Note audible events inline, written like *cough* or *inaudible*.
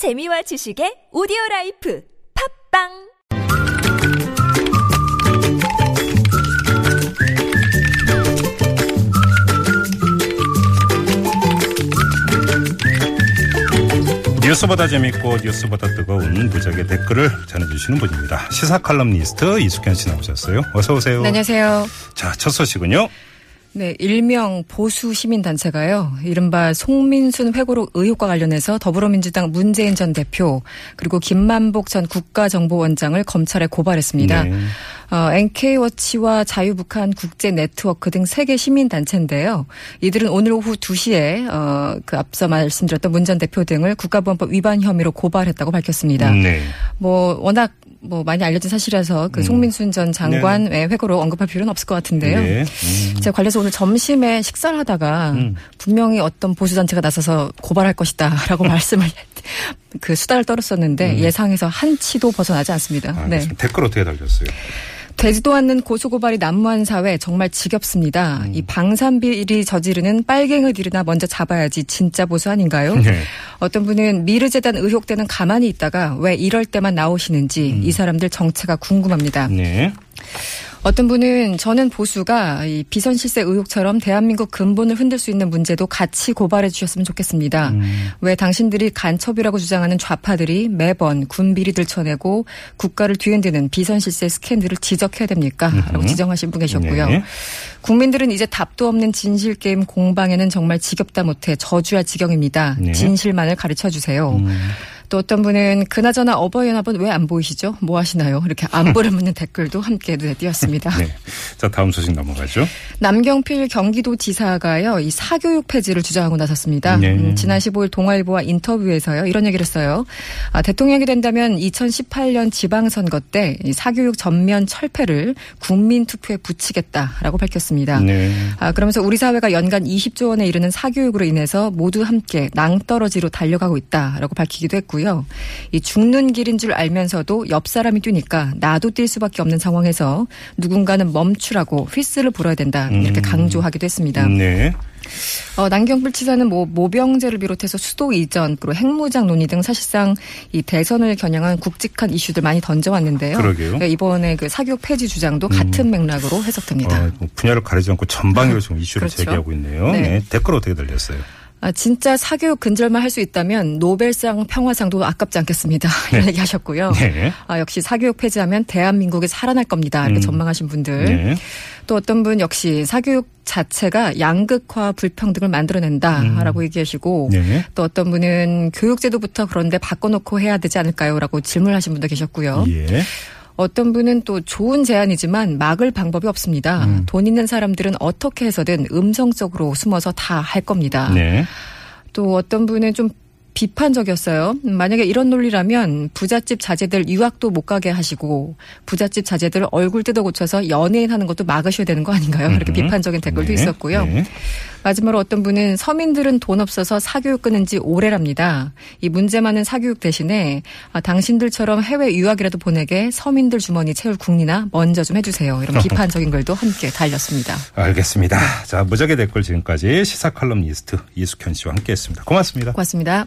재미와 지식의 오디오 라이프 팟빵 뉴스보다 재밌고 뉴스보다 뜨거운 무적의 댓글을 전해주시는 분입니다. 시사 칼럼니스트 이숙현 씨 나오셨어요. 어서 오세요. 네, 안녕하세요. 자, 첫 소식은요. 네, 일명 보수 시민단체가요. 이른바 송민순 회고록 의혹과 관련해서 더불어민주당 문재인 전 대표 그리고 김만복 전 국가정보원장을 검찰에 고발했습니다. 네. 어, NK워치와 자유북한 국제네트워크 등세개 시민단체인데요. 이들은 오늘 오후 2시에 어, 그 앞서 말씀드렸던 문 전 대표 등을 국가보안법 위반 혐의로 고발했다고 밝혔습니다. 네. 뭐 워낙 뭐 많이 알려진 사실이라서 그 송민순 전 장관의 회고로 언급할 필요는 없을 것 같은데요. 음. 네. 음. 제가 관련해서 오늘 점심에 식사를 하다가 분명히 어떤 보수 단체가 나서서 고발할 것이다라고 *laughs* 말씀을 그 수다를 떨었었는데 예상에서 한치도 벗어나지 않습니다. 아, 네. 댓글 어떻게 달렸어요? 되지도 않는 고소고발이 난무한 사회 정말 지겹습니다. 음. 이 방산비리 저지르는 빨갱이들이나 먼저 잡아야지 진짜 보수 아닌가요? 네. 어떤 분은 미르재단 의혹 때는 가만히 있다가 왜 이럴 때만 나오시는지 음. 이 사람들 정체가 궁금합니다. 네. 어떤 분은 저는 보수가 이 비선 실세 의혹처럼 대한민국 근본을 흔들 수 있는 문제도 같이 고발해 주셨으면 좋겠습니다. 음. 왜 당신들이 간첩이라고 주장하는 좌파들이 매번 군 비리 들 쳐내고 국가를 뒤흔드는 비선 실세 스캔들을 지적해야 됩니까? 라고 지정하신 분 계셨고요. 네. 국민들은 이제 답도 없는 진실 게임 공방에는 정말 지겹다 못해 저주할 지경입니다. 네. 진실만을 가르쳐 주세요. 음. 또 어떤 분은 그나저나 어버이연합은 왜 안 보이시죠? 뭐 하시나요? 이렇게 안부를 *laughs* 묻는 댓글도 함께 눈에 띄었습니다. 네. 자, 다음 소식 넘어가죠. 남경필 경기도지사가요, 이 사교육 폐지를 주장하고 나섰습니다. 네. 음, 지난 15일 동아일보와 인터뷰에서요, 이런 얘기를 했어요. 아, 대통령이 된다면 2018년 지방선거 때이 사교육 전면 철폐를 국민투표에 붙이겠다라고 밝혔습니다. 네. 아, 그러면서 우리 사회가 연간 20조 원에 이르는 사교육으로 인해서 모두 함께 낭떠러지로 달려가고 있다라고 밝히기도 했고요. 이 죽는 길인 줄 알면서도 옆 사람이 뛰니까 나도 뛸 수밖에 없는 상황에서 누군가는 멈추라고 휘스를 불어야 된다 이렇게 음. 강조하기도 했습니다. 네. 어, 남경필 치사는 뭐 모병제를 비롯해서 수도 이전 그리고 핵무장 논의 등 사실상 이 대선을 겨냥한 굵직한 이슈들 많이 던져왔는데요. 그러게요. 네, 이번에 그 사교육 폐지 주장도 같은 맥락으로 해석됩니다. 어, 뭐 분야를 가리지 않고 전방위로 지금 *laughs* 이슈를 그렇죠. 제기하고 있네요. 네. 네. 댓글 어떻게 달렸어요? 아, 진짜 사교육 근절만 할 수 있다면 노벨상 평화상도 아깝지 않겠습니다. *laughs* 이런 얘기 하셨고요. 네. 아, 역시 사교육 폐지하면 대한민국이 살아날 겁니다. 이렇게 음. 전망하신 분들. 네. 또 어떤 분 역시 사교육 자체가 양극화 불평등을 만들어낸다라고 얘기하시고 네. 또 어떤 분은 교육제도부터 그런데 바꿔놓고 해야 되지 않을까요?라고 질문하신 분도 계셨고요. 예. 어떤 분은 또 좋은 제안이지만 막을 방법이 없습니다. 음. 돈 있는 사람들은 어떻게 해서든 음성적으로 숨어서 다 할 겁니다. 네. 또 어떤 분은 좀 비판적이었어요. 음, 만약에 이런 논리라면 부잣집 자제들 유학도 못 가게 하시고 부잣집 자제들 얼굴 뜯어 고쳐서 연예인 하는 것도 막으셔야 되는 거 아닌가요? 이렇게 음. 비판적인 댓글도 네. 있었고요. 네. 마지막으로 어떤 분은 서민들은 돈 없어서 사교육 끊은 지 오래랍니다. 이 문제 많은 사교육 대신에 아, 당신들처럼 해외 유학이라도 보내게 서민들 주머니 채울 국리나 먼저 좀 해주세요. 이런 *laughs* 비판적인 글도 함께 달렸습니다. 알겠습니다. 자, 무적의 댓글 지금까지 시사 칼럼니스트 이숙현 씨와 함께 했습니다. 고맙습니다. 고맙습니다.